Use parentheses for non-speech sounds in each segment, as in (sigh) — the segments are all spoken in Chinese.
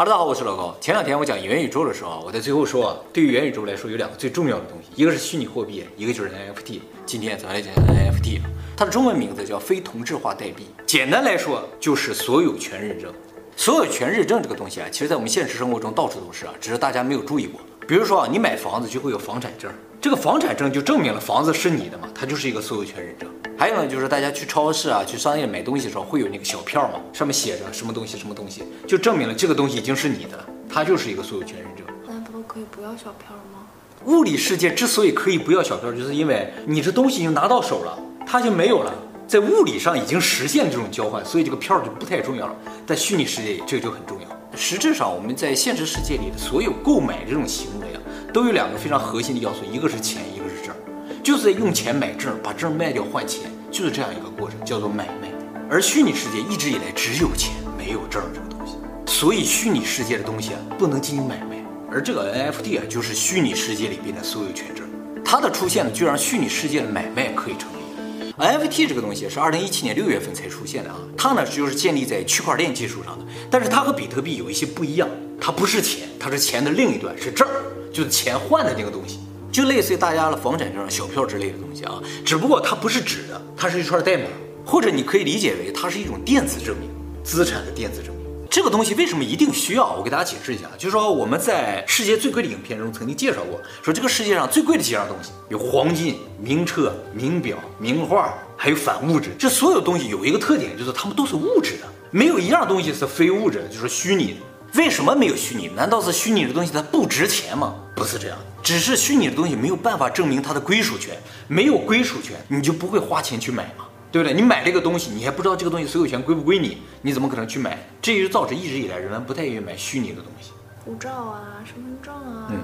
哈喽，大家好，我是老高。前两天我讲元宇宙的时候啊，我在最后说啊，对于元宇宙来说有两个最重要的东西，一个是虚拟货币，一个就是 NFT。今天咱们来讲讲 NFT，它的中文名字叫非同质化代币。简单来说就是所有权认证。所有权认证这个东西啊，其实在我们现实生活中到处都是啊，只是大家没有注意过。比如说啊，你买房子就会有房产证，这个房产证就证明了房子是你的嘛，它就是一个所有权认证。还有呢，就是大家去超市啊、去商业买东西的时候，会有那个小票嘛，上面写着什么东西、什么东西，就证明了这个东西已经是你的了，它就是一个所有权认证。那不都可以不要小票吗？物理世界之所以可以不要小票，就是因为你这东西已经拿到手了，它就没有了，在物理上已经实现这种交换，所以这个票就不太重要了。在虚拟世界里，这个就很重要。实质上，我们在现实世界里的所有购买这种行为啊，都有两个非常核心的要素，一个是钱，一个是证，就是在用钱买证，把证卖掉换钱。就是这样一个过程，叫做买卖。而虚拟世界一直以来只有钱，没有证这个东西，所以虚拟世界的东西啊不能进行买卖。而这个 NFT 啊，就是虚拟世界里边的所有权证。它的出现呢，就让虚拟世界的买卖可以成立。NFT 这个东西是二零一七年六月份才出现的啊，它呢就是建立在区块链技术上的，但是它和比特币有一些不一样，它不是钱，它是钱的另一端，是证，就是钱换的那个东西。就类似于大家的房产证、小票之类的东西啊，只不过它不是纸的，它是一串代码，或者你可以理解为它是一种电子证明，资产的电子证明。这个东西为什么一定需要？我给大家解释一下，就是说我们在世界最贵的影片中曾经介绍过，说这个世界上最贵的几样东西有黄金、名车、名表、名画，还有反物质。这所有东西有一个特点，就是它们都是物质的，没有一样东西是非物质的，就是虚拟的。为什么没有虚拟？难道是虚拟的东西它不值钱吗？不是这样，只是虚拟的东西没有办法证明它的归属权，没有归属权，你就不会花钱去买嘛，对不对？你买这个东西，你还不知道这个东西所有权归不归你，你怎么可能去买？这也就造成一直以来人们不太愿意买虚拟的东西。护照啊，身份证啊，嗯，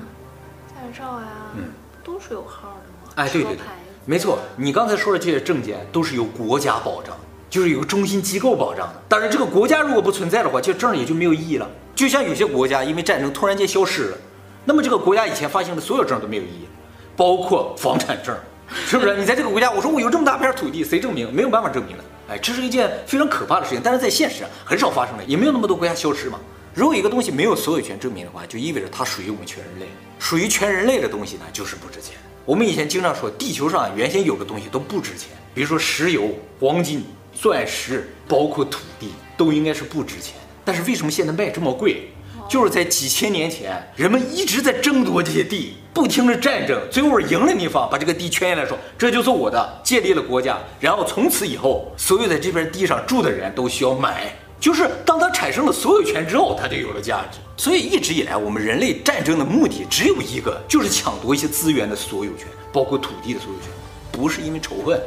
驾照呀，嗯，都是有号的吗？哎，对对对，没错，你刚才说的这些证件都是由国家保障，就是有个中心机构保障的。当然这个国家如果不存在的话，这证也就没有意义了。就像有些国家因为战争突然间消失了，那么这个国家以前发行的所有证都没有意义，包括房产证，是不是？你在这个国家，我说我有这么大片土地，谁证明？没有办法证明的。哎，这是一件非常可怕的事情，但是在现实上很少发生的，也没有那么多国家消失嘛。如果一个东西没有所有权证明的话，就意味着它属于我们全人类，属于全人类的东西呢，就是不值钱。我们以前经常说，地球上原先有的东西都不值钱，比如说石油、黄金、钻石，包括土地，都应该是不值钱。但是为什么现在卖这么贵？就是在几千年前，人们一直在争夺这些地，不停的战争，最后赢了那方，把这个地圈下来说，这就是我的，建立了国家。然后从此以后，所有在这片地上住的人都需要买，就是当他产生了所有权之后，他就有了价值。所以一直以来，我们人类战争的目的只有一个，就是抢夺一些资源的所有权，包括土地的所有权，不是因为仇恨。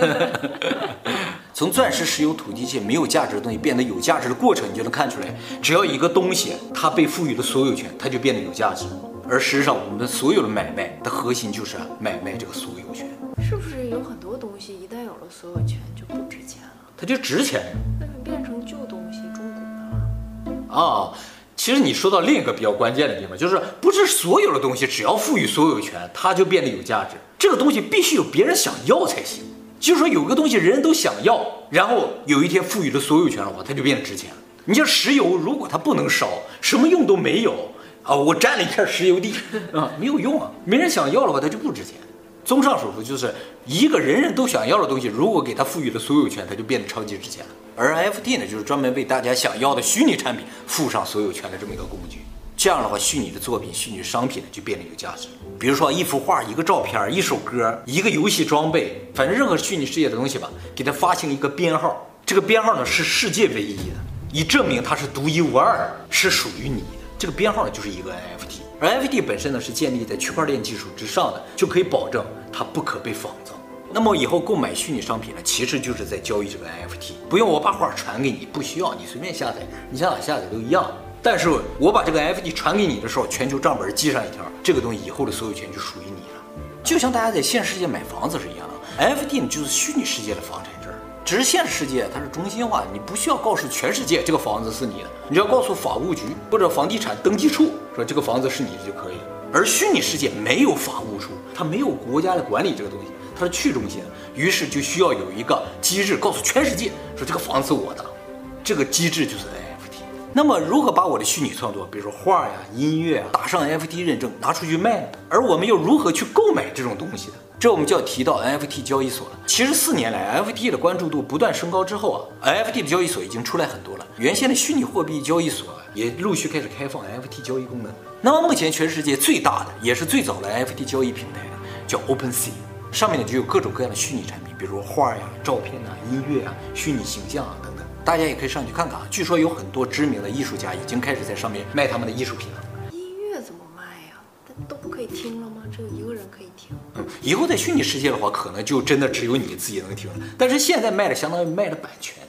(laughs) 从钻石、石油、土地这些没有价值的东西变得有价值的过程，你就能看出来，只要一个东西它被赋予了所有权，它就变得有价值。而实际上，我们所有的买卖的核心就是买卖这个所有权。是不是有很多东西一旦有了所有权就不值钱了？它就值钱。那就变成旧东西、中古的了。啊，其实你说到另一个比较关键的地方，就是不是所有的东西只要赋予所有权，它就变得有价值。这个东西必须有别人想要才行。就是说，有个东西人人都想要，然后有一天赋予了所有权的话，它就变得值钱了。你像石油，如果它不能烧，什么用都没有啊！我占了一片石油地 (laughs) 啊，没有用啊，没人想要的话，它就不值钱。综上所述，就是一个人人都想要的东西，如果给它赋予了所有权，它就变得超级值钱了。而 NFT 呢，就是专门为大家想要的虚拟产品附上所有权的这么一个工具。这样的话，虚拟的作品、虚拟商品呢，就变得有价值。比如说一幅画、一个照片、一首歌、一个游戏装备，反正任何虚拟世界的东西吧，给它发行一个编号。这个编号呢是世界唯一的，以证明它是独一无二，是属于你的。这个编号呢就是一个 NFT，而 NFT 本身呢是建立在区块链技术之上的，就可以保证它不可被仿造。那么以后购买虚拟商品呢，其实就是在交易这个 NFT，不用我把画传给你，不需要你随便下载，你想哪下载都一样。但是我把这个 NFT 传给你的时候，全球账本记上一条，这个东西以后的所有权就属于你了。就像大家在现实世界买房子是一样的，NFT 呢就是虚拟世界的房产证，只是现实世界它是中心化，你不需要告诉全世界这个房子是你的，你只要告诉法务局或者房地产登记处说这个房子是你的就可以了。而虚拟世界没有法务处，它没有国家来管理这个东西，它是去中心的，于是就需要有一个机制告诉全世界说这个房子是我的，这个机制就是 NFT。那么如何把我的虚拟创作，比如说画呀、音乐啊，打上 NFT 认证，拿出去卖呢？而我们又如何去购买这种东西呢？这我们就要提到 NFT 交易所了。其实四年来，NFT 的关注度不断升高之后啊，NFT 的交易所已经出来很多了。原先的虚拟货币交易所也陆续开始开放 NFT 交易功能。那么目前全世界最大的也是最早的 NFT 交易平台呢，叫 OpenSea，上面呢就有各种各样的虚拟产品，比如画呀、照片呐、音乐啊、虚拟形象啊等。大家也可以上去看看啊。据说有很多知名的艺术家已经开始在上面卖他们的艺术品了。音乐怎么卖呀都不可以听了吗？只有一个人可以听。嗯，以后在虚拟世界的话，可能就真的只有你自己能听了。但是现在卖的相当于卖的版权，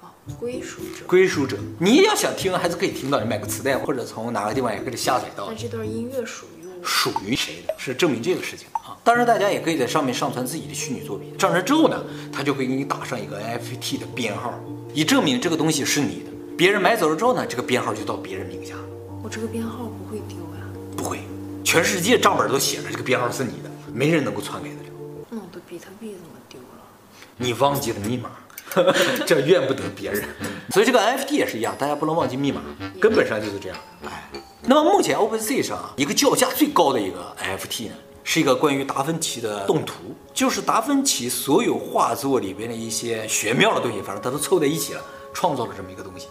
哦，归属者。归属者，你要想听还是可以听到，你买个磁带或者从哪个地方也可以下载到。但这段音乐属于我？属于谁的？是证明这个事情啊。当然，大家也可以在上面上传自己的虚拟作品。上传之后呢，他就会给你打上一个 NFT 的编号，以证明这个东西是你的。别人买走了之后呢，这个编号就到别人名下。我这个编号不会丢呀？不会。全世界账本都写着这个编号是你的，没人能够篡改得了。那我的比特币怎么丢了？你忘记了密码，(laughs) 这怨不得别人。所以这个 NFT 也是一样，大家不能忘记密码，根本上就是这样。哎，那么目前 OpenSea 上一个叫价最高的一个 NFT 呢，是一个关于达芬奇的动图，就是达芬奇所有画作里边的一些玄妙的东西，反正他都凑在一起了，创造了这么一个东西。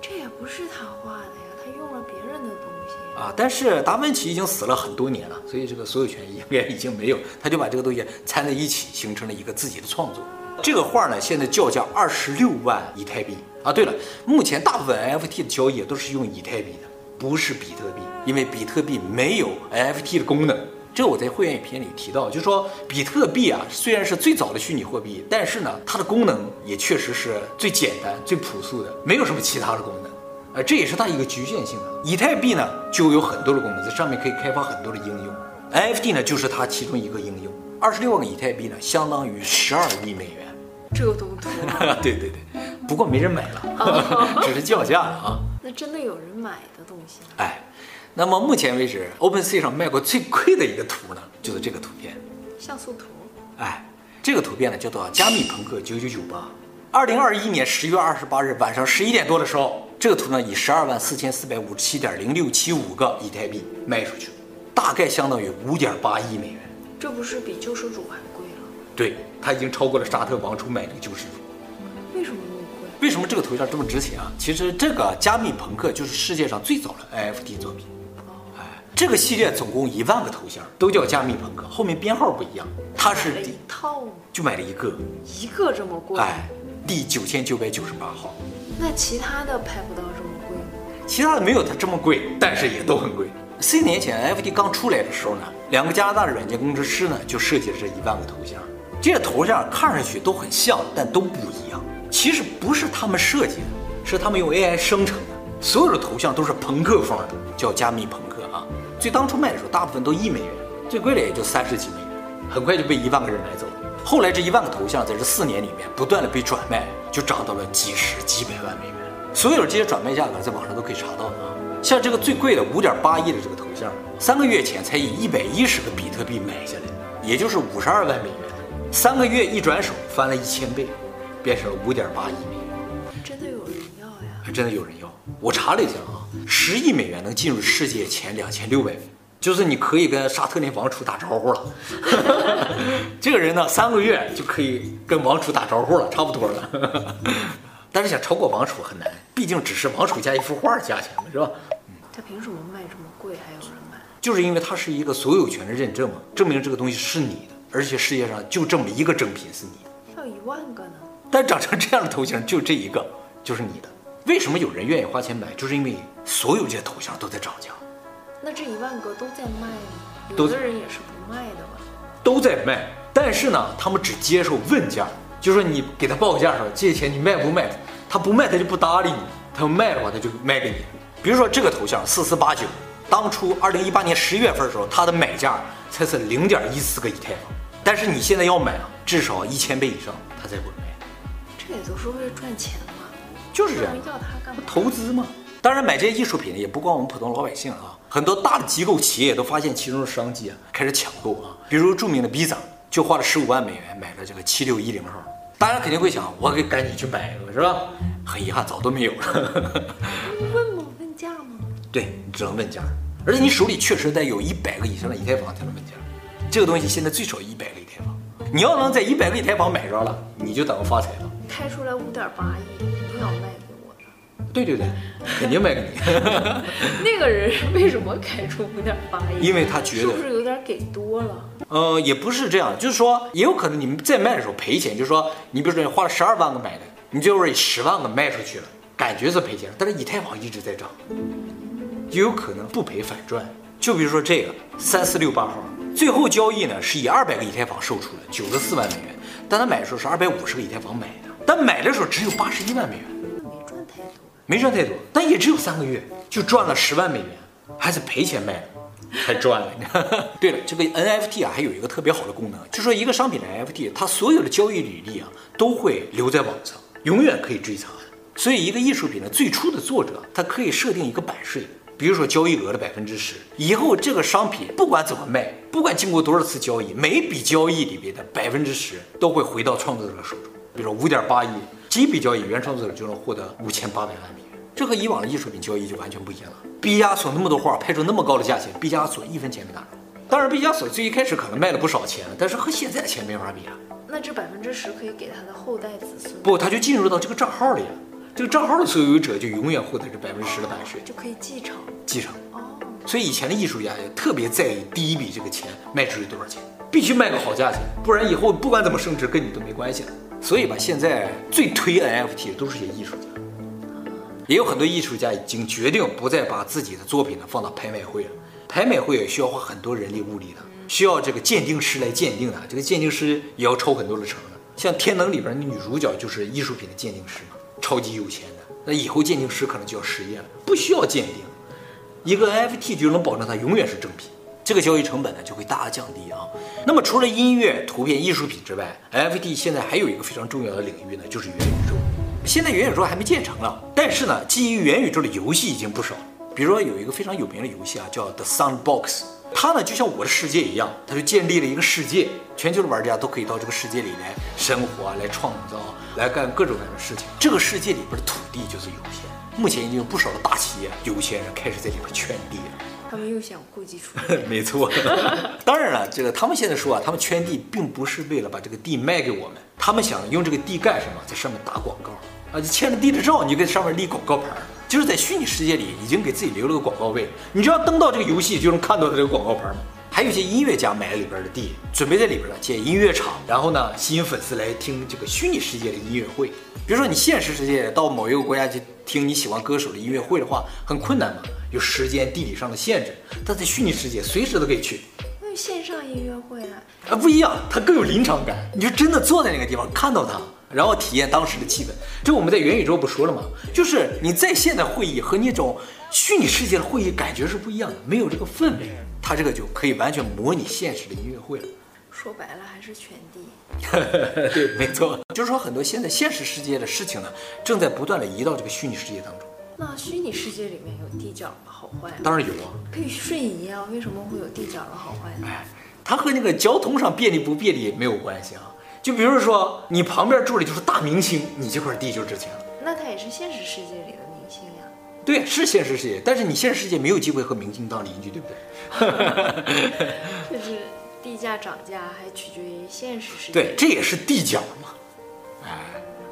这也不是他画的呀，他用了别人的东西。啊，但是达芬奇已经死了很多年了，所以这个所有权应该已经没有，他就把这个东西掺在一起，形成了一个自己的创作。这个画呢，现在叫价二十六万以太币啊。对了，目前大部分 NFT 的交易都是用以太币的，不是比特币，因为比特币没有 NFT 的功能。这我在会员影片里提到，就是说比特币啊，虽然是最早的虚拟货币，但是呢，它的功能也确实是最简单、最朴素的，没有什么其他的功能。呃，这也是它一个局限性啊。以太币呢，就有很多的功能，在上面可以开发很多的应用。NFT 呢，就是它其中一个应用。二十六万个以太币呢，相当于十二亿美元。这都多？(laughs) 对对对，不过没人买了，(laughs) 只是叫价了啊。那真的有人买的东西？哎，那么目前为止，OpenSea 上卖过最贵的一个图呢，就是这个图片。像素图。哎，这个图片呢，叫做加密朋克九九九八。二零二一年十月二十八日晚上十一点多的时候。这个图呢，以十二万四千四百五十七点零六七五个以太币卖出去，大概相当于五点八亿美元。这不是比救世主还贵了？对，它已经超过了沙特王储买这个救世主。为什么那么贵？为什么这个头像这么值钱啊？其实这个加密朋克就是世界上最早的 NFT 作品。哎，这个系列总共一万个头像，都叫加密朋克，后面编号不一样。它是一套，就买了一个，一个这么贵？哎，第九千九百九十八号。那其他的拍不到这么贵吗？其他的没有它这么贵，但是也都很贵。四年前 NFT 刚出来的时候呢，两个加拿大的软件工程师呢就设计了这一万个头像。这些头像看上去都很像，但都不一样。其实不是他们设计的，是他们用 AI 生成的。所有的头像都是朋克风的，叫加密朋最当初卖的时候，大部分都一美元，最贵的也就三十几美元，很快就被一万个人买走了。后来这一万个头像在这四年里面不断的被转卖。就涨到了几十几百万美元，所有的这些转卖价格在网上都可以查到啊。像这个最贵的五点八亿的这个头像，三个月前才以一百一十个比特币买下来，也就是五十二万美元。三个月一转手翻了一千倍，变成了五点八亿美元。真的有人要呀？还真的有人要。我查了一下啊，十亿美元能进入世界前两千六百名，就是你可以跟沙特那王储打招呼了。(laughs) 这个人呢，三个月就可以跟王储打招呼了，差不多了。(laughs) 但是想超过王储很难，毕竟只是王储加一幅画的价钱嘛，是吧？他凭什么卖这么贵还有人买？就是因为它是一个所有权的认证嘛，证明这个东西是你的，而且世界上就这么一个正品是你的。要一万个呢？但长成这样的头型就这一个，就是你的。为什么有人愿意花钱买？就是因为所有这些头像都在涨价。那这一万个都在卖吗？有的人也是不卖的吧？都在卖，但是呢，他们只接受问价，就是说你给他报个价说这些钱你卖不卖？他不卖他就不搭理你，他要卖的话他就卖给你。比如说这个头像四四八九，当初二零一八年十一月份的时候，它的买价才是零点一四个以太坊，但是你现在要买啊，至少一千倍以上他才会卖。这也都是为了赚钱嘛？就是这样。投资嘛。当然，买这些艺术品也不光我们普通老百姓啊，很多大的机构企业也都发现其中的商机啊，开始抢购啊。比如著名的 Visa 就花了十五万美元买了这个七六一零号。大家肯定会想，我给赶紧去买一个是吧？很遗憾，早都没有了。问吗？问价吗对，你只能问价，而且你手里确实得有一百个以上的以太坊才能问价。这个东西现在最少一百个以太坊，你要能在一百个以太坊买着了，你就等于发财了。开出来五点八亿。对对对，肯定卖给你。(laughs) 那个人为什么开出五点八亿？因为他觉得是不是有点给多了？呃，也不是这样，就是说，也有可能你们在卖的时候赔钱，就是说，你比如说你花了十二万个买的，你最后以十万个卖出去了，感觉是赔钱，但是以太坊一直在涨，也有可能不赔反赚。就比如说这个三四六八号。最后交易呢，是以二百个以太坊售出了九十四万美元，但他买的时候是二百五十个以太坊买的，但买的时候只有八十一万美元，没赚太多，但也只有三个月就赚了十万美元，还是赔钱卖的，还赚了。(laughs) 对了，这个 NFT 啊，还有一个特别好的功能，就说一个商品的 NFT，它所有的交易履历啊都会留在网上，永远可以追查。所以一个艺术品的最初的作者，他可以设定一个版税。比如说交易额的百分之十，以后这个商品不管怎么卖，不管经过多少次交易，每笔交易里边的百分之十都会回到创作者手中。比如说五点八亿，几笔交易，原创作者就能获得五千八百万美元。这和以往的艺术品交易就完全不一样了。毕加索那么多画拍出那么高的价钱，毕加索一分钱没拿着。当然，毕加索最一开始可能卖了不少钱，但是和现在的钱没法比啊。那这百分之十可以给他的后代子孙？不，他就进入到这个账号里了。这个账号的所有者就永远获得这百分之十的版税，就可以继承。继承哦，所以以前的艺术家也特别在意第一笔这个钱卖出去多少钱，必须卖个好价钱，不然以后不管怎么升值跟你都没关系了。所以吧，现在最推 NFT 的都是些艺术家，也有很多艺术家已经决定不再把自己的作品呢放到拍卖会了。拍卖会也需要花很多人力物力的，需要这个鉴定师来鉴定的，这个鉴定师也要抽很多的成的。像《天能》里边的女主角就是艺术品的鉴定师嘛。超级有钱的，那以后鉴定师可能就要失业了，不需要鉴定，一个 NFT 就能保证它永远是正品，这个交易成本呢就会大大降低啊。那么除了音乐、图片、艺术品之外，NFT 现在还有一个非常重要的领域呢，就是元宇宙。现在元宇宙还没建成了，但是呢，基于元宇宙的游戏已经不少。比如说有一个非常有名的游戏啊，叫 The Sandbox。它呢就像我的世界一样，它就建立了一个世界，全球的玩家都可以到这个世界里来生活啊，来创造，来干各种各样的事情。这个世界里边的土地就是有限，目前已经有不少的大企业、有钱人开始在里边圈地了。他们又想故技重施。(laughs) 没错。(laughs) 当然了，这个他们现在说啊，他们圈地并不是为了把这个地卖给我们，他们想用这个地干什么？在上面打广告啊，就签了地的照，你就在上面立广告牌。就是在虚拟世界里已经给自己留了个广告位，你只要登到这个游戏就能看到它这个广告牌嘛。还有一些音乐家买了里边的地，准备在里边呢建音乐场，然后呢吸引粉丝来听这个虚拟世界的音乐会。比如说你现实世界到某一个国家去听你喜欢歌手的音乐会的话，很困难嘛，有时间地理上的限制。但在虚拟世界随时都可以去。那线上音乐会啊？啊不一样，它更有临场感，你就真的坐在那个地方看到它。然后体验当时的气氛，这我们在元宇宙不说了吗？就是你在线的会议和那种虚拟世界的会议感觉是不一样的，没有这个氛围，它这个就可以完全模拟现实的音乐会了。说白了还是全地。(laughs) 对，没错，就是说很多现在现实世界的事情呢，正在不断的移到这个虚拟世界当中。那虚拟世界里面有地角的好坏吗？当然有啊，可以瞬移啊，为什么会有地角的好坏呢？哎，它和那个交通上便利不便利没有关系啊。就比如说，你旁边住的就是大明星，你这块地就值钱了。那他也是现实世界里的明星呀。对，是现实世界，但是你现实世界没有机会和明星当邻居，对不对？(laughs) (laughs) 就是地价涨价还取决于现实世界。对，这也是地角嘛。哎，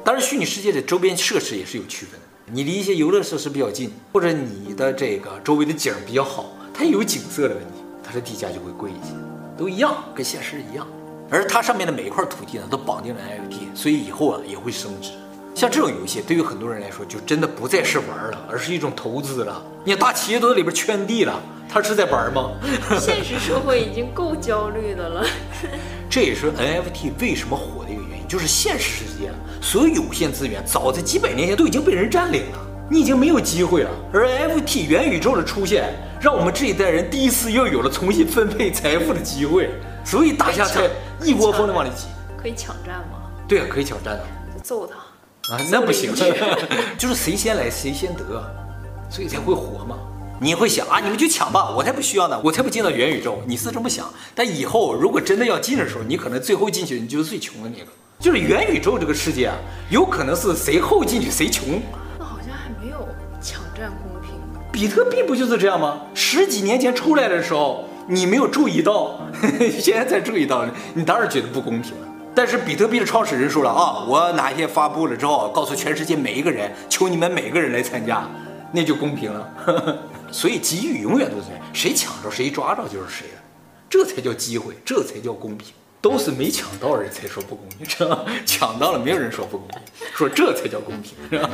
当然，虚拟世界的周边设施也是有区分的。你离一些游乐设施比较近，或者你的这个周围的景比较好，它也有景色的问题，它的地价就会贵一些。都一样，跟现实一样。而它上面的每一块土地呢，都绑定了 NFT，所以以后啊也会升值。像这种游戏，对于很多人来说，就真的不再是玩了，而是一种投资了。你看大企业都在里边圈地了，他是在玩吗？现实社会已经够焦虑的了。(laughs) 这也是 NFT 为什么火的一个原因，就是现实世界所有有限资源，早在几百年前都已经被人占领了，你已经没有机会了。而 NFT 元宇宙的出现，让我们这一代人第一次又有了重新分配财富的机会。所以大家才一窝蜂的往里挤，可以抢占吗？对啊，可以抢占的，就揍他啊！那不行，(laughs) 就是谁先来谁先得，所以才会活嘛。你会想啊，你们就抢吧，我才不需要呢，我才不进到元宇宙。你是这么想，但以后如果真的要进的时候，你可能最后进去你就是最穷的那个。就是元宇宙这个世界啊，有可能是谁后进去谁穷。那好像还没有抢占公平。比特币不就是这样吗？十几年前出来的时候，你没有注意到，(laughs) 现在才注意到，你当然觉得不公平了。但是比特币的创始人说了啊，我哪一天发布了之后，告诉全世界每一个人，求你们每个人来参加，那就公平了。(laughs) 所以机遇永远都是谁抢着谁抓着就是谁的，这才叫机会，这才叫公平。都是没抢到人才说不公平，知道吗？抢到了没有人说不公平，说这才叫公平，是吧？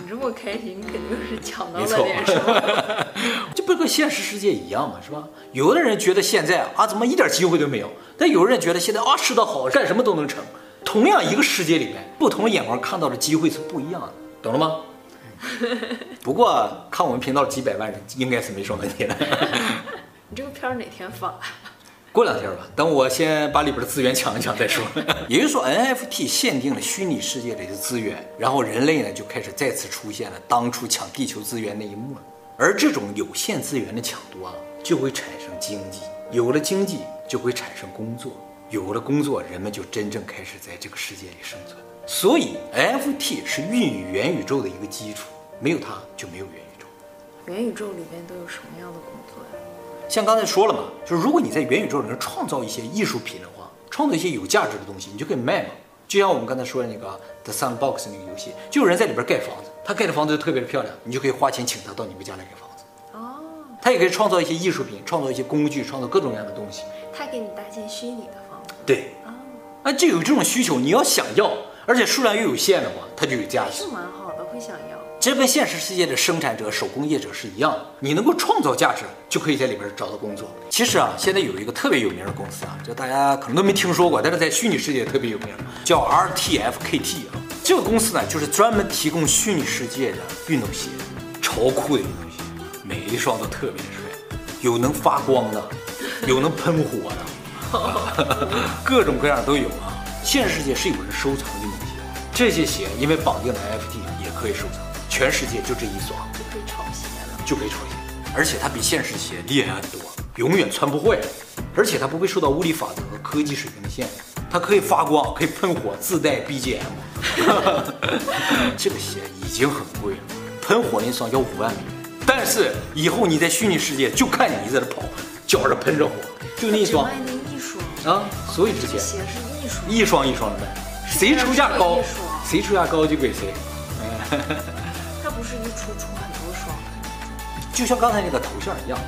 你这么开心，肯定是抢到了点什么。(laughs) 这不跟现实世界一样吗？是吧？有的人觉得现在啊，怎么一点机会都没有？但有人觉得现在啊，吃得好，干什么都能成。同样一个世界里面，不同的眼光看到的机会是不一样的，懂了吗？(laughs) 不过看我们频道几百万人，应该是没什么问题的。(laughs) 你这个片儿哪天发？过两天吧，等我先把里边的资源抢一抢再说。也就是说，NFT 限定了虚拟世界里的资源，然后人类呢就开始再次出现了当初抢地球资源那一幕了。而这种有限资源的抢夺啊，就会产生经济，有了经济就会产生工作，有了工作，人们就真正开始在这个世界里生存。所以，NFT 是孕育元宇宙的一个基础，没有它就没有元宇宙。元宇宙里边都有什么样的工作呀？像刚才说了嘛，就是如果你在元宇宙里面创造一些艺术品的话，创造一些有价值的东西，你就可以卖嘛。就像我们刚才说的那个 The Sandbox 那个游戏，就有人在里边盖房子，他盖的房子就特别的漂亮，你就可以花钱请他到你们家来盖房子。哦，他也可以创造一些艺术品，创造一些工具，创造各种各样的东西。他给你搭建虚拟的房子。对。哦，那就有这种需求，你要想要，而且数量又有限的话，它就有价值。是蛮好的，会想要。这跟现实世界的生产者、手工业者是一样的，你能够创造价值，就可以在里边找到工作。其实啊，现在有一个特别有名的公司啊，就大家可能都没听说过，但是在虚拟世界特别有名，叫 RTFKT 啊。这个公司呢，就是专门提供虚拟世界的运动鞋，超酷的运动鞋，每一双都特别帅，有能发光的，(laughs) 有能喷火的，(laughs) 各种各样都有啊。现实世界是有人收藏运动鞋，这些鞋因为绑定了 NFT 也可以收藏。全世界就这一双就可以炒鞋了，就可以炒鞋，而且它比现实鞋厉害很多，永远穿不坏，而且它不会受到物理法则和科技水平的限制，它可以发光，可以喷火，自带 BGM。(laughs) 这个鞋已经很贵了，喷火那双要五万美元，但是以后你在虚拟世界就看你在这跑，脚上喷着火，就那一双。啊，所以这鞋鞋是一双一双一双的卖，谁出价高，谁出价高就给谁。(laughs) 它不是一出出很多双，就像刚才那个头像一样，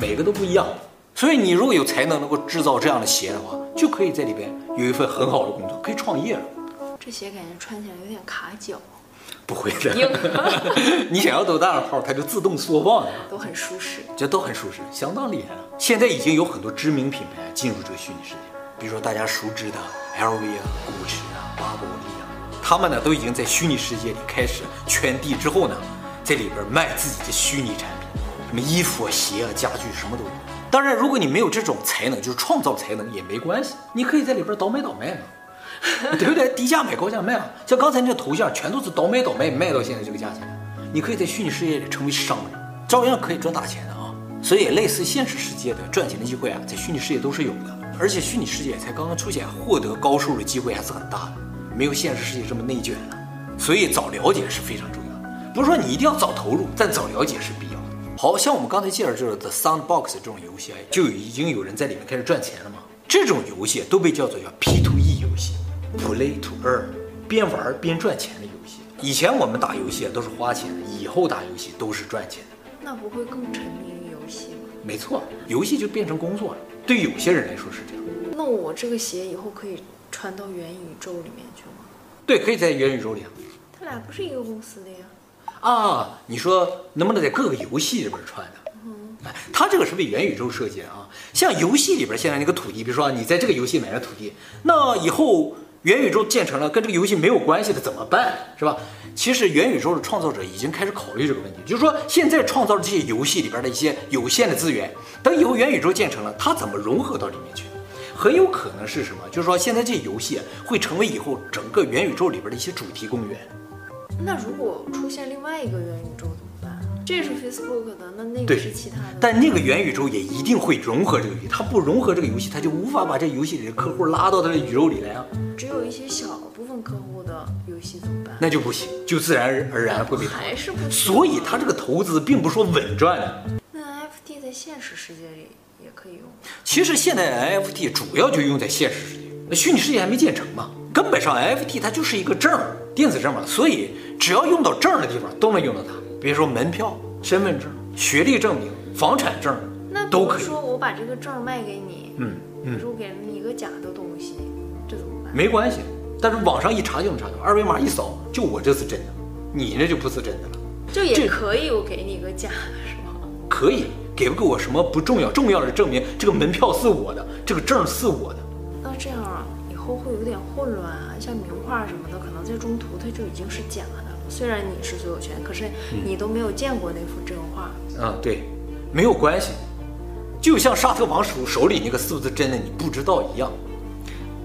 每个都不一样。所以你如果有才能能够制造这样的鞋的话，就可以在里边有一份很好的工作，可以创业了。这鞋感觉穿起来有点卡脚。不会的，(laughs) 你想要多大的号，它就自动缩放的，都很舒适，这都很舒适，相当厉害了。现在已经有很多知名品牌进入这个虚拟世界，比如说大家熟知的 LV 啊、古驰啊、巴宝莉啊。他们呢都已经在虚拟世界里开始圈地之后呢，在里边卖自己的虚拟产品，什么衣服啊、鞋啊、家具什么都有。当然，如果你没有这种才能，就是创造才能也没关系，你可以在里边倒买倒卖嘛，(laughs) 对不对？低价买高价卖啊。像刚才那个头像，全都是倒买倒卖，卖到现在这个价钱。你可以在虚拟世界里成为商人，照样可以赚大钱的啊。所以，类似现实世界的赚钱的机会啊，在虚拟世界都是有的。而且，虚拟世界才刚刚出现，获得高收入的机会还是很大的。没有现实世界这么内卷了，所以早了解是非常重要的。不是说你一定要早投入，但早了解是必要。好像我们刚才介绍这个 The Sandbox 这种游戏，就已经有人在里面开始赚钱了嘛。这种游戏都被叫做叫 P to E 游戏，Play to Earn，边玩边赚钱的游戏。以前我们打游戏都是花钱的，以后打游戏都是赚钱的。那不会更沉迷于游戏吗？没错，游戏就变成工作了。对有些人来说是这样。那我这个鞋以后可以传到元宇宙里面去吗？对，可以在元宇宙里啊。他俩不是一个公司的呀。啊，你说能不能在各个游戏里边传的？嗯，哎，他这个是为元宇宙设计的啊。像游戏里边现在那个土地，比如说你在这个游戏买了土地，那以后元宇宙建成了，跟这个游戏没有关系的怎么办？是吧？其实元宇宙的创造者已经开始考虑这个问题，就是说现在创造的这些游戏里边的一些有限的资源，等以后元宇宙建成了，它怎么融合到里面去？很有可能是什么？就是说，现在这游戏会成为以后整个元宇宙里边的一些主题公园。那如果出现另外一个元宇宙怎么办？这是 Facebook 的，那那个是其他的。但那个元宇宙也一定会融合这个游戏，它不融合这个游戏，它就无法把这游戏里的客户拉到它的宇宙里来啊，只有一些小部分客户的游戏怎么办？那就不行，就自然而然会被淘汰。还是不行。所以它这个投资并不是说稳赚的。那 NFT 在现实世界里也可以用。其实现在 NFT 主要就用在现实世界，那虚拟世界还没建成嘛。根本上 NFT 它就是一个证儿，电子证嘛，所以只要用到证的地方都能用到它。比如说门票、身份证、学历证明、房产证，那都可以。如说我把这个证卖给你，嗯嗯比如说我给了你一个假的东西，这怎么办？没关系，但是网上一查就能查到，二维码一扫，就我这是真的，你那就不是真的了。就也可以我给你一个假的，是吗？可以给不给我什么不重要，重要的是证明这个门票是我的，这个证是我的。后会有点混乱啊，像名画什么的，可能在中途它就已经是假的了。虽然你是所有权，可是你都没有见过那幅真画。嗯，对，没有关系，就像沙特王手手里那个是不是真的你不知道一样。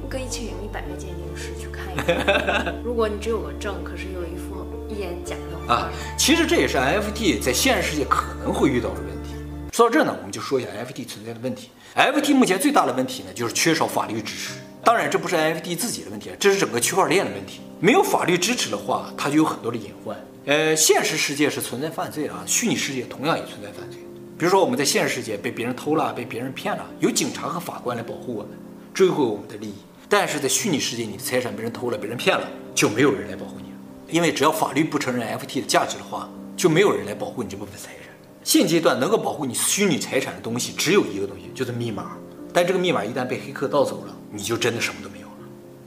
我可以请一百位鉴定师去看一 (laughs) 看。如果你只有个证，可是有一幅一眼假的画。啊，其实这也是 NFT 在现实世界可能会遇到的问题。说到这呢，我们就说一下 NFT 存在的问题。NFT 目前最大的问题呢，就是缺少法律支持。当然，这不是 NFT 自己的问题，这是整个区块链的问题。没有法律支持的话，它就有很多的隐患。呃，现实世界是存在犯罪啊，虚拟世界同样也存在犯罪。比如说，我们在现实世界被别人偷了，被别人骗了，有警察和法官来保护我们，追回我们的利益。但是在虚拟世界，你的财产被人偷了，被人骗了，就没有人来保护你了。因为只要法律不承认 NFT 的价值的话，就没有人来保护你这部分财产。现阶段能够保护你虚拟财产的东西只有一个东西，就是密码。但这个密码一旦被黑客盗走了，你就真的什么都没有了。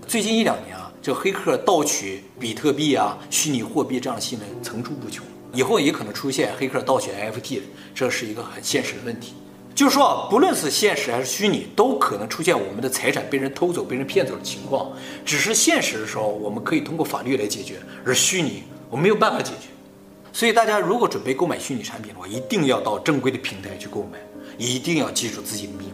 最近一两年啊，这黑客盗取比特币啊、虚拟货币这样的新闻层出不穷，以后也可能出现黑客盗取 NFT，这是一个很现实的问题。就是说啊，不论是现实还是虚拟，都可能出现我们的财产被人偷走、被人骗走的情况。只是现实的时候，我们可以通过法律来解决，而虚拟我没有办法解决。所以大家如果准备购买虚拟产品的话，一定要到正规的平台去购买，一定要记住自己的密码，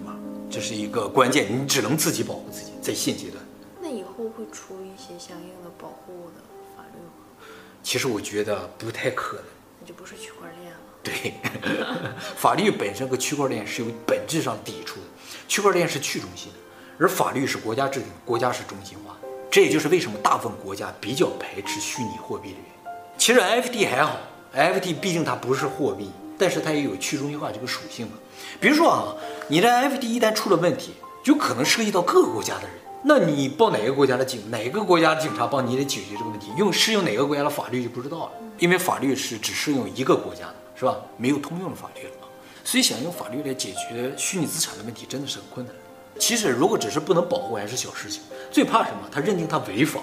这是一个关键。你只能自己保护自己，在现阶段。那以后会出一些相应的保护的法律吗？其实我觉得不太可能。那就不是区块链了。对，法律本身和区块链是有本质上抵触的。区块链是去中心的，而法律是国家制定，国家是中心化。这也就是为什么大部分国家比较排斥虚拟货币的原因。其实 NFT 还好，NFT 毕竟它不是货币，但是它也有去中心化这个属性嘛。比如说啊，你的 F T 一旦出了问题，就可能涉及到各个国家的人，那你报哪个国家的警，哪个国家的警察帮你得解决这个问题，用适用哪个国家的法律就不知道了，因为法律是只适用一个国家的，是吧？没有通用的法律了。所以想用法律来解决虚拟资产的问题，真的是很困难。其实如果只是不能保护，还是小事情。最怕什么？他认定他违法。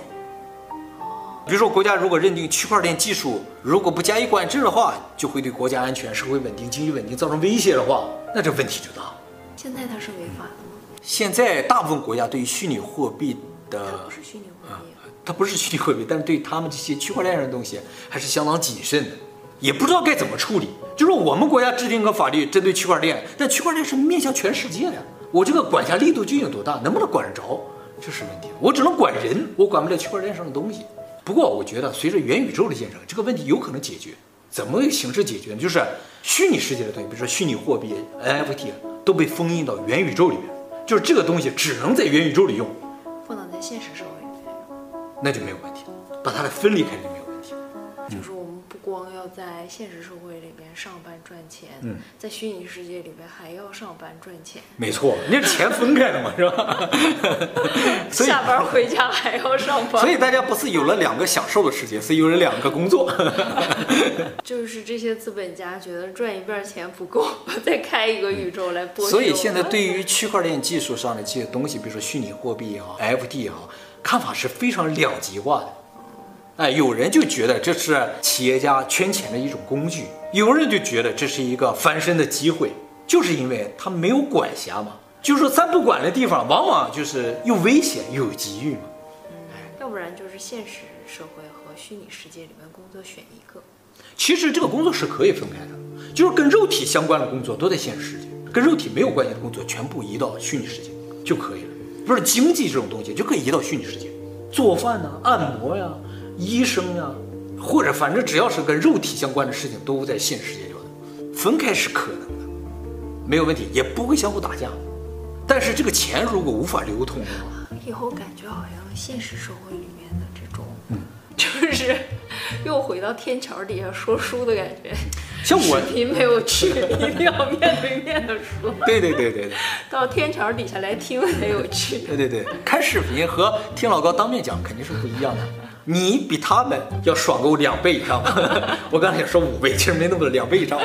比如说，国家如果认定区块链技术如果不加以管制的话，就会对国家安全、社会稳定、经济稳定造成威胁的话，那这问题就大。现在它是违法的吗？现在大部分国家对于虚拟货币的，它不是虚拟货币，它不是虚拟货币，但是对他们这些区块链上的东西还是相当谨慎的，也不知道该怎么处理。就是我们国家制定个法律针对区块链，但区块链是面向全世界的，我这个管辖力度究竟有多大？能不能管得着？这是问题。我只能管人，我管不了区块链上的东西。不过我觉得，随着元宇宙的建设，这个问题有可能解决。怎么个形式解决呢？就是虚拟世界的东西，比如说虚拟货币、NFT，都被封印到元宇宙里面，就是这个东西只能在元宇宙里用，不能在现实社会里面用，那就没有问题。把它来分离开就没有问题。就是我们不光要在现实社会里边上班赚钱，嗯，在虚拟世界里边还要上班赚钱。没错，你这钱分开的嘛，是吧？(laughs) 所以下班回家还要上班。所以大家不是有了两个享受的世界，是有了两个工作。(laughs) 就是这些资本家觉得赚一半钱不够，再开一个宇宙来剥削。所以现在对于区块链技术上的这些东西，比如说虚拟货币也好，FT 也好，看法是非常两极化的。哎，有人就觉得这是企业家圈钱的一种工具，有人就觉得这是一个翻身的机会，就是因为他没有管辖嘛。就是说咱不管的地方，往往就是又危险又有机遇嘛。嗯，要不然就是现实社会和虚拟世界里面工作选一个。其实这个工作是可以分开的，就是跟肉体相关的工作都在现实世界，跟肉体没有关系的工作全部移到虚拟世界就可以了。不是经济这种东西就可以移到虚拟世界，做饭呐、按摩呀、医生啊，或者反正只要是跟肉体相关的事情都在现实世界里。分开是可能的，没有问题，也不会相互打架。但是这个钱如果无法流通的话，以后感觉好像现实社会里面的这种，嗯，就是又回到天桥底下说书的感觉。像我视频没有趣，一定要面对面的说。对对对对对，到天桥底下来听才有趣。对对对，看视频和听老高当面讲肯定是不一样的。你比他们要爽够两倍以上。(laughs) 我刚才想说五倍，其实没那么多，两倍以上。